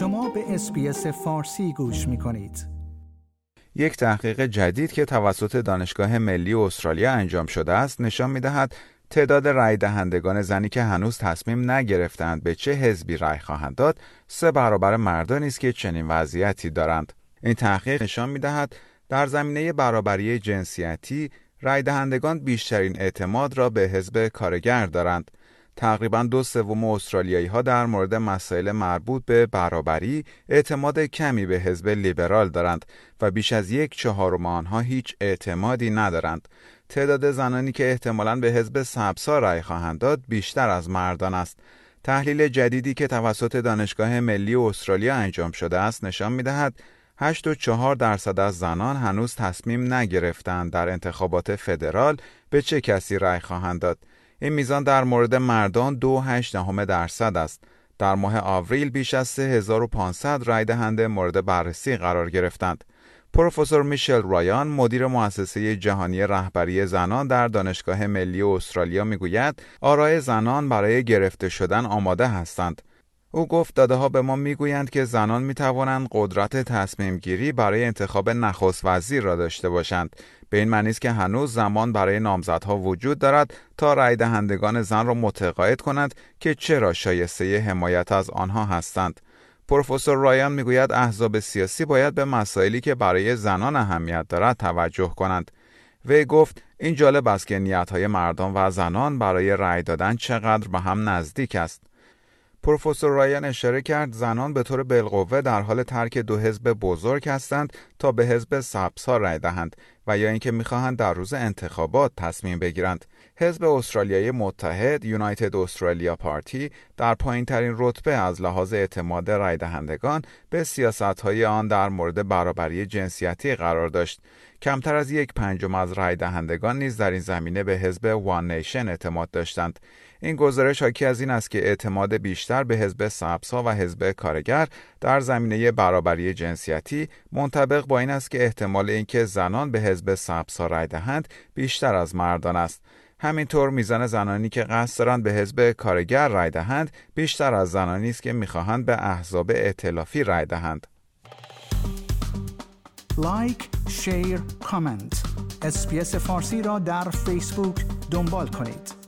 شما به اسپیس فارسی گوش می کنید. یک تحقیق جدید که توسط دانشگاه ملی استرالیا انجام شده است نشان می دهد تعداد رای دهندگان زنی که هنوز تصمیم نگرفتند به چه حزبی رای خواهند داد سه برابر مردانی است که چنین وضعیتی دارند این تحقیق نشان می دهد در زمینه برابری جنسیتی رای دهندگان بیشترین اعتماد را به حزب کارگر دارند تقریبا دو سوم استرالیایی ها در مورد مسائل مربوط به برابری اعتماد کمی به حزب لیبرال دارند و بیش از یک چهارم آنها هیچ اعتمادی ندارند. تعداد زنانی که احتمالاً به حزب سبسا رأی خواهند داد بیشتر از مردان است. تحلیل جدیدی که توسط دانشگاه ملی استرالیا انجام شده است نشان می دهد 8.4 درصد از زنان هنوز تصمیم نگرفتند در انتخابات فدرال به چه کسی رأی خواهند داد. این میزان در مورد مردان دو دهم درصد است. در ماه آوریل بیش از 3500 رای دهنده مورد بررسی قرار گرفتند. پروفسور میشل رایان مدیر مؤسسه جهانی رهبری زنان در دانشگاه ملی استرالیا می‌گوید آرای زنان برای گرفته شدن آماده هستند او گفت داده ها به ما می‌گویند که زنان می توانند قدرت تصمیم گیری برای انتخاب نخست وزیر را داشته باشند. به این معنی است که هنوز زمان برای نامزدها وجود دارد تا رای دهندگان زن را متقاعد کنند که چرا شایسته حمایت از آنها هستند. پروفسور رایان می‌گوید احزاب سیاسی باید به مسائلی که برای زنان اهمیت دارد توجه کنند. وی گفت این جالب است که نیتهای مردان و زنان برای رأی دادن چقدر به هم نزدیک است. پروفسور رایان اشاره کرد زنان به طور بالقوه در حال ترک دو حزب بزرگ هستند تا به حزب سبزها رای دهند. و یا اینکه می‌خواهند در روز انتخابات تصمیم بگیرند. حزب استرالیای متحد یونایتد استرالیا پارتی در پایین ترین رتبه از لحاظ اعتماد رای دهندگان به سیاست های آن در مورد برابری جنسیتی قرار داشت. کمتر از یک پنجم از رای دهندگان نیز در این زمینه به حزب وان نیشن اعتماد داشتند. این گزارش حاکی از این است که اعتماد بیشتر به حزب سبزها و حزب کارگر در زمینه برابری جنسیتی منطبق با این است که احتمال اینکه زنان به حزب سبزها رای دهند بیشتر از مردان است. همینطور میزان زنانی که قصد دارند به حزب کارگر رای دهند بیشتر از زنانی است که می‌خواهند به احزاب ائتلافی رای دهند. like، share، comment. SBS فارسی را در فیسبوک دنبال کنید.